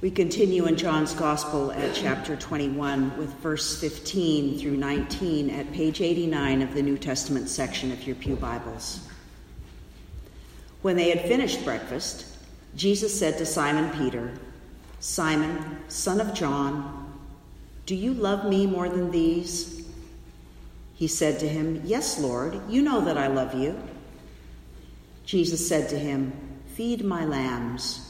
We continue in John's Gospel at chapter 21 with verse 15 through 19 at page 89 of the New Testament section of your Pew Bibles. When they had finished breakfast, Jesus said to Simon Peter, Simon, son of John, do you love me more than these? He said to him, Yes, Lord, you know that I love you. Jesus said to him, Feed my lambs.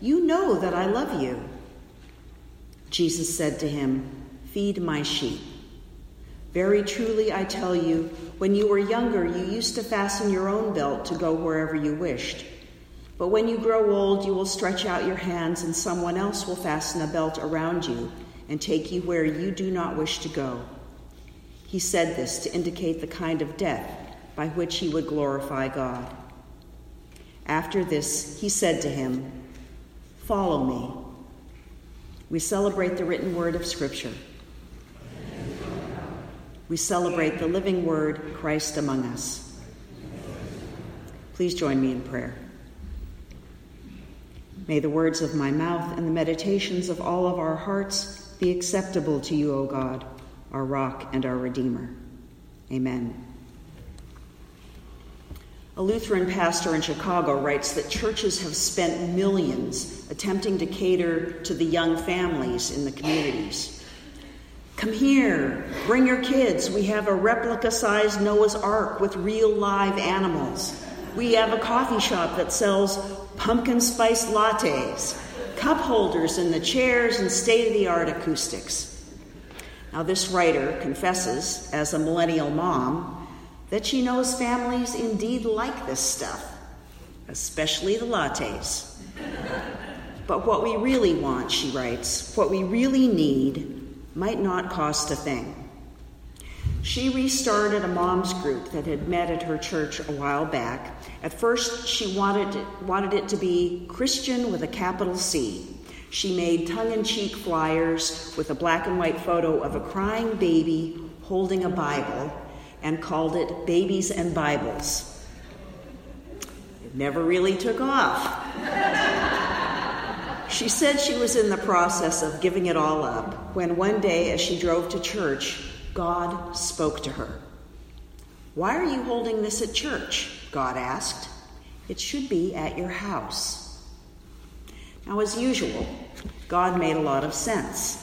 You know that I love you. Jesus said to him, Feed my sheep. Very truly, I tell you, when you were younger, you used to fasten your own belt to go wherever you wished. But when you grow old, you will stretch out your hands, and someone else will fasten a belt around you and take you where you do not wish to go. He said this to indicate the kind of death by which he would glorify God. After this, he said to him, Follow me. We celebrate the written word of Scripture. We celebrate the living word, Christ among us. Please join me in prayer. May the words of my mouth and the meditations of all of our hearts be acceptable to you, O God, our rock and our Redeemer. Amen. A Lutheran pastor in Chicago writes that churches have spent millions attempting to cater to the young families in the communities. Come here, bring your kids. We have a replica sized Noah's Ark with real live animals. We have a coffee shop that sells pumpkin spice lattes, cup holders in the chairs, and state of the art acoustics. Now, this writer confesses, as a millennial mom, that she knows families indeed like this stuff, especially the lattes. but what we really want, she writes, what we really need might not cost a thing. She restarted a mom's group that had met at her church a while back. At first, she wanted it, wanted it to be Christian with a capital C. She made tongue in cheek flyers with a black and white photo of a crying baby holding a Bible and called it Babies and Bibles. It never really took off. she said she was in the process of giving it all up when one day, as she drove to church, God spoke to her. Why are you holding this at church? God asked. It should be at your house. Now, as usual, God made a lot of sense.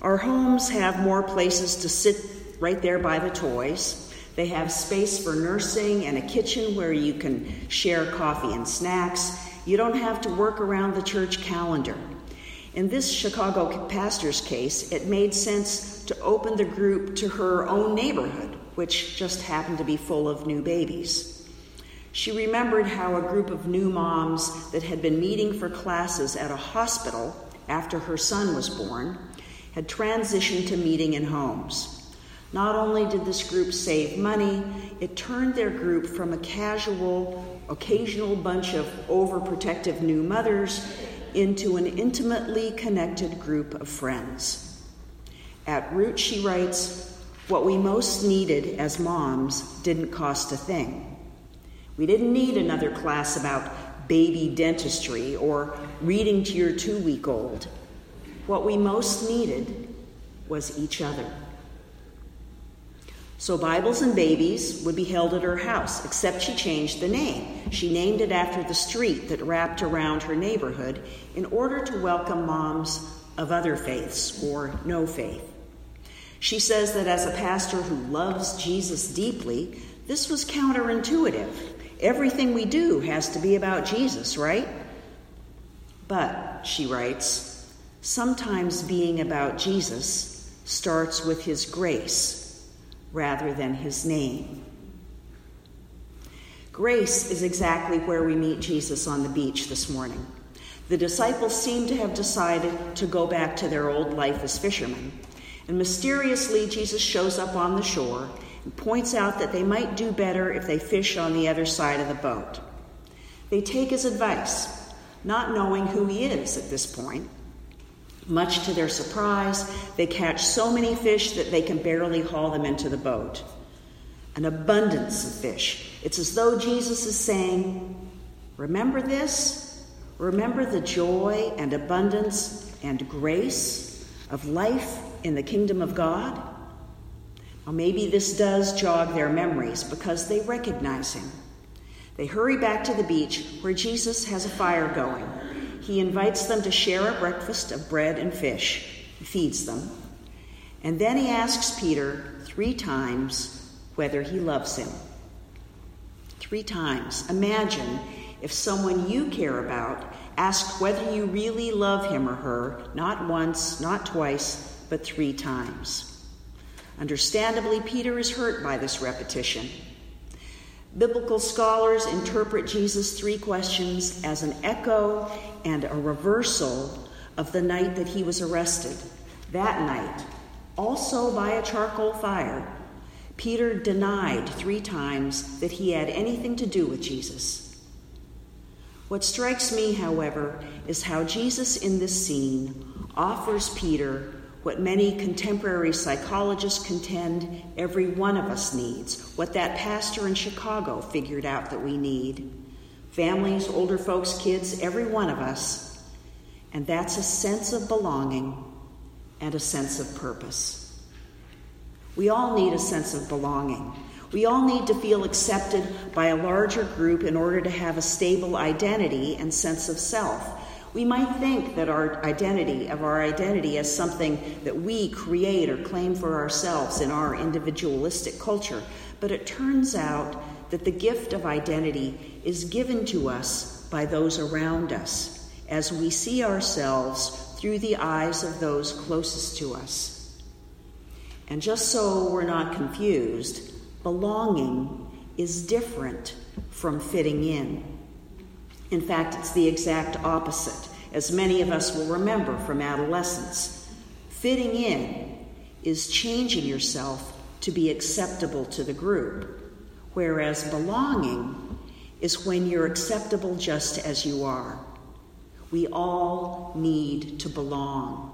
Our homes have more places to sit right there by the toys. They have space for nursing and a kitchen where you can share coffee and snacks. You don't have to work around the church calendar. In this Chicago pastor's case, it made sense to open the group to her own neighborhood, which just happened to be full of new babies. She remembered how a group of new moms that had been meeting for classes at a hospital after her son was born had transitioned to meeting in homes. Not only did this group save money, it turned their group from a casual, occasional bunch of overprotective new mothers into an intimately connected group of friends. At root, she writes, what we most needed as moms didn't cost a thing. We didn't need another class about baby dentistry or reading to your two week old. What we most needed was each other. So Bibles and babies would be held at her house, except she changed the name. She named it after the street that wrapped around her neighborhood in order to welcome moms of other faiths or no faith. She says that as a pastor who loves Jesus deeply, this was counterintuitive. Everything we do has to be about Jesus, right? But, she writes, sometimes being about Jesus starts with his grace rather than his name. Grace is exactly where we meet Jesus on the beach this morning. The disciples seem to have decided to go back to their old life as fishermen. And mysteriously, Jesus shows up on the shore and points out that they might do better if they fish on the other side of the boat. They take his advice, not knowing who he is at this point. Much to their surprise, they catch so many fish that they can barely haul them into the boat. An abundance of fish. It's as though Jesus is saying, Remember this? Remember the joy and abundance and grace of life in the kingdom of God? Well, maybe this does jog their memories because they recognize him. They hurry back to the beach where Jesus has a fire going. He invites them to share a breakfast of bread and fish. He feeds them. And then he asks Peter three times whether he loves him. Three times. Imagine if someone you care about asked whether you really love him or her, not once, not twice, but three times. Understandably, Peter is hurt by this repetition. Biblical scholars interpret Jesus' three questions as an echo and a reversal of the night that he was arrested. That night, also by a charcoal fire, Peter denied three times that he had anything to do with Jesus. What strikes me, however, is how Jesus in this scene offers Peter what many contemporary psychologists contend every one of us needs, what that pastor in Chicago figured out that we need. Families, older folks, kids, every one of us. And that's a sense of belonging and a sense of purpose. We all need a sense of belonging. We all need to feel accepted by a larger group in order to have a stable identity and sense of self. We might think that our identity, of our identity as something that we create or claim for ourselves in our individualistic culture, but it turns out that the gift of identity is given to us by those around us as we see ourselves through the eyes of those closest to us. And just so we're not confused, belonging is different from fitting in. In fact, it's the exact opposite, as many of us will remember from adolescence. Fitting in is changing yourself to be acceptable to the group, whereas belonging is when you're acceptable just as you are. We all need to belong.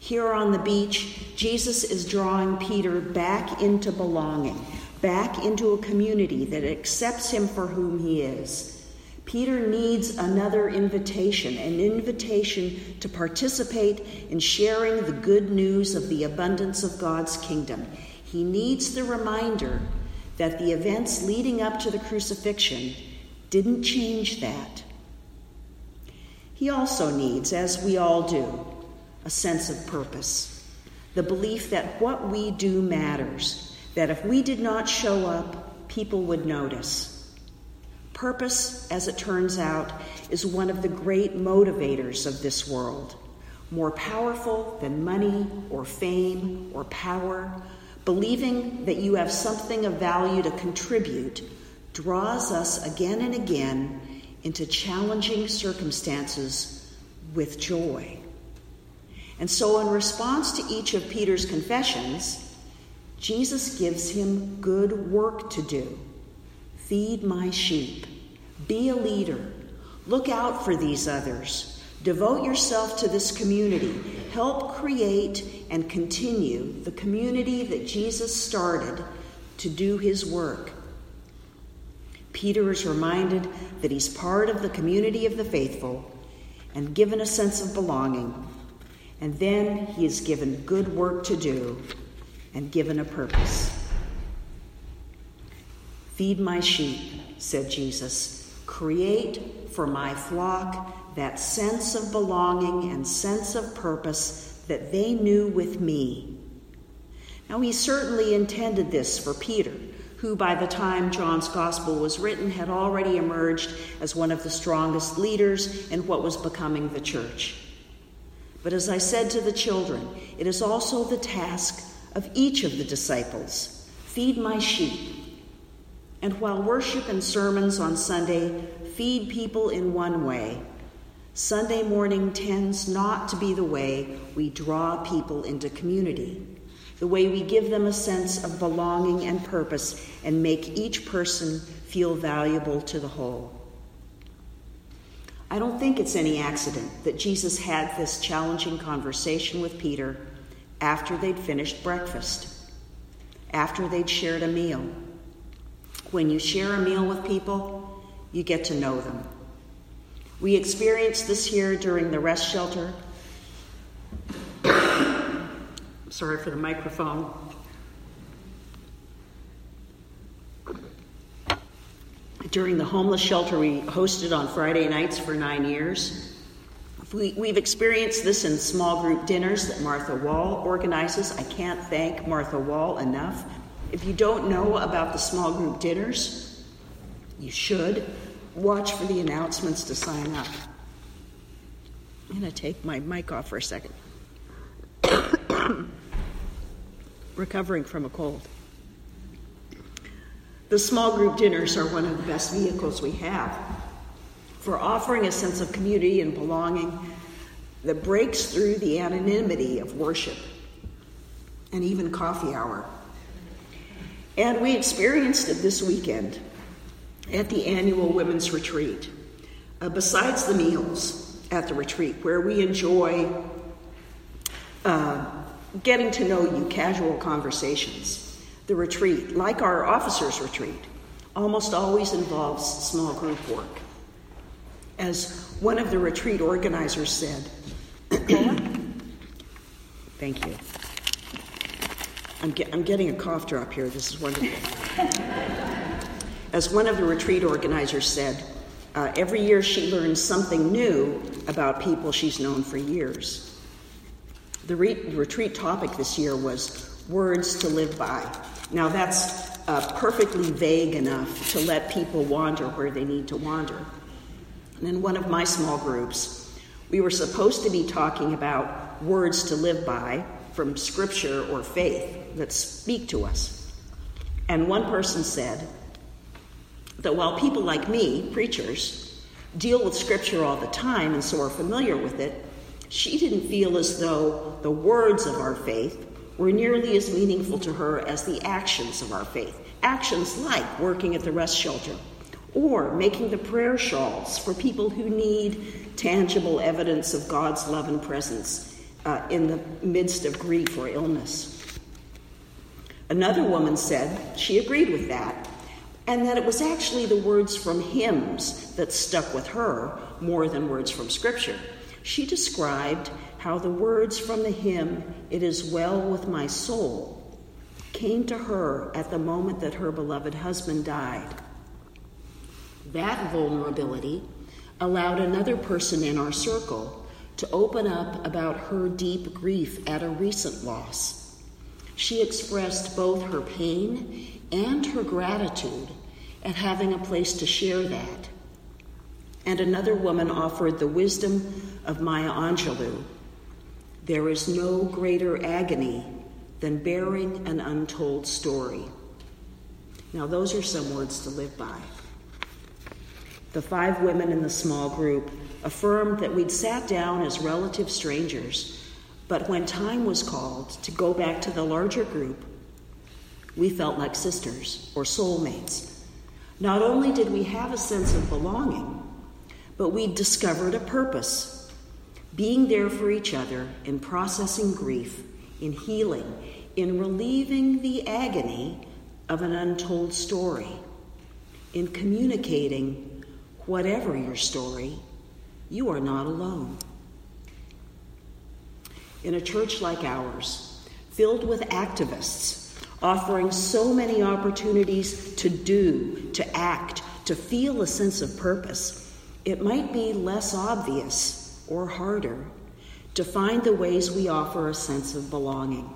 Here on the beach, Jesus is drawing Peter back into belonging, back into a community that accepts him for whom he is Peter needs another invitation, an invitation to participate in sharing the good news of the abundance of God's kingdom. He needs the reminder that the events leading up to the crucifixion didn't change that. He also needs, as we all do, a sense of purpose, the belief that what we do matters, that if we did not show up, people would notice. Purpose, as it turns out, is one of the great motivators of this world. More powerful than money or fame or power, believing that you have something of value to contribute draws us again and again into challenging circumstances with joy. And so, in response to each of Peter's confessions, Jesus gives him good work to do. Feed my sheep. Be a leader. Look out for these others. Devote yourself to this community. Help create and continue the community that Jesus started to do his work. Peter is reminded that he's part of the community of the faithful and given a sense of belonging. And then he is given good work to do and given a purpose. Feed my sheep, said Jesus. Create for my flock that sense of belonging and sense of purpose that they knew with me. Now, he certainly intended this for Peter, who by the time John's gospel was written had already emerged as one of the strongest leaders in what was becoming the church. But as I said to the children, it is also the task of each of the disciples feed my sheep and while worship and sermons on Sunday feed people in one way, Sunday morning tends not to be the way we draw people into community, the way we give them a sense of belonging and purpose and make each person feel valuable to the whole. I don't think it's any accident that Jesus had this challenging conversation with Peter after they'd finished breakfast, after they'd shared a meal. When you share a meal with people, you get to know them. We experienced this here during the rest shelter. Sorry for the microphone. During the homeless shelter we hosted on Friday nights for nine years, we, have experienced this in small group dinners that Martha Wall organizes. I can't thank Martha Wall enough. If you don't know about the small group dinners, you should. Watch for the announcements to sign up. I'm going to take my mic off for a second. Recovering from a cold. The small group dinners are one of the best vehicles we have for offering a sense of community and belonging that breaks through the anonymity of worship and even coffee hour. And we experienced it this weekend at the annual women's retreat. Uh, besides the meals at the retreat, where we enjoy uh, getting to know you, casual conversations, the retreat, like our officers' retreat, almost always involves small group work. As one of the retreat organizers said, Thank you. I'm, I'm getting a cough drop here. This is wonderful. As one of the retreat organizers said, uh, every year she learns something new about people she's known for years. The re- retreat topic this year was words to live by. Now, that's uh, perfectly vague enough to let people wander where they need to wander. And in one of my small groups, we were supposed to be talking about words to live by from scripture or faith that speak to us. And one person said that while people like me, preachers, deal with scripture all the time and so are familiar with it, she didn't feel as though the words of our faith were nearly as meaningful to her as the actions of our faith. Actions like working at the rest shelter or making the prayer shawls for people who need tangible evidence of God's love and presence uh, in the midst of grief or illness. Another woman said she agreed with that, and that it was actually the words from hymns that stuck with her more than words from Scripture. She described how the words from the hymn, It Is Well With My Soul, came to her at the moment that her beloved husband died. That vulnerability allowed another person in our circle to open up about her deep grief at a recent loss. She expressed both her pain and her gratitude at having a place to share that. And another woman offered the wisdom of Maya Angelou there is no greater agony than bearing an untold story. Now, those are some words to live by. The five women in the small group affirmed that we'd sat down as relative strangers, but when time was called to go back to the larger group, we felt like sisters or soulmates. Not only did we have a sense of belonging, but we discovered a purpose being there for each other in processing grief, in healing, in relieving the agony of an untold story, in communicating Whatever your story, you are not alone. In a church like ours, filled with activists, offering so many opportunities to do, to act, to feel a sense of purpose, it might be less obvious or harder to find the ways we offer a sense of belonging.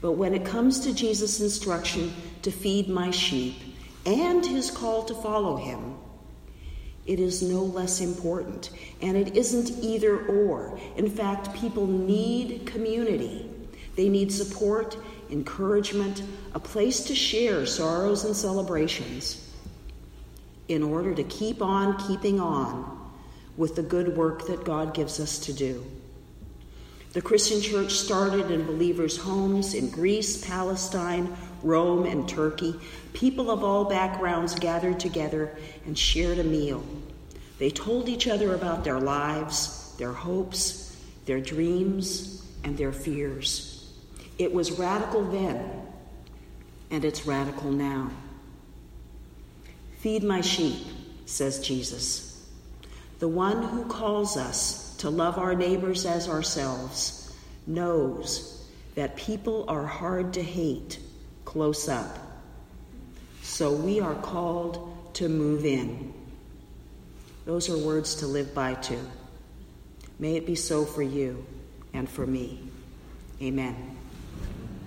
But when it comes to Jesus' instruction to feed my sheep and his call to follow him, it is no less important. And it isn't either or. In fact, people need community. They need support, encouragement, a place to share sorrows and celebrations. In order to keep on keeping on with the good work that God gives us to do. The Christian church started in believers' homes in Greece, Palestine, Rome, and Turkey. People of all backgrounds gathered together and shared a meal. They told each other about their lives, their hopes, their dreams, and their fears. It was radical then, and it's radical now. Feed my sheep, says Jesus. The one who calls us to love our neighbors as ourselves knows that people are hard to hate close up. So we are called to move in. Those are words to live by too. May it be so for you and for me. Amen.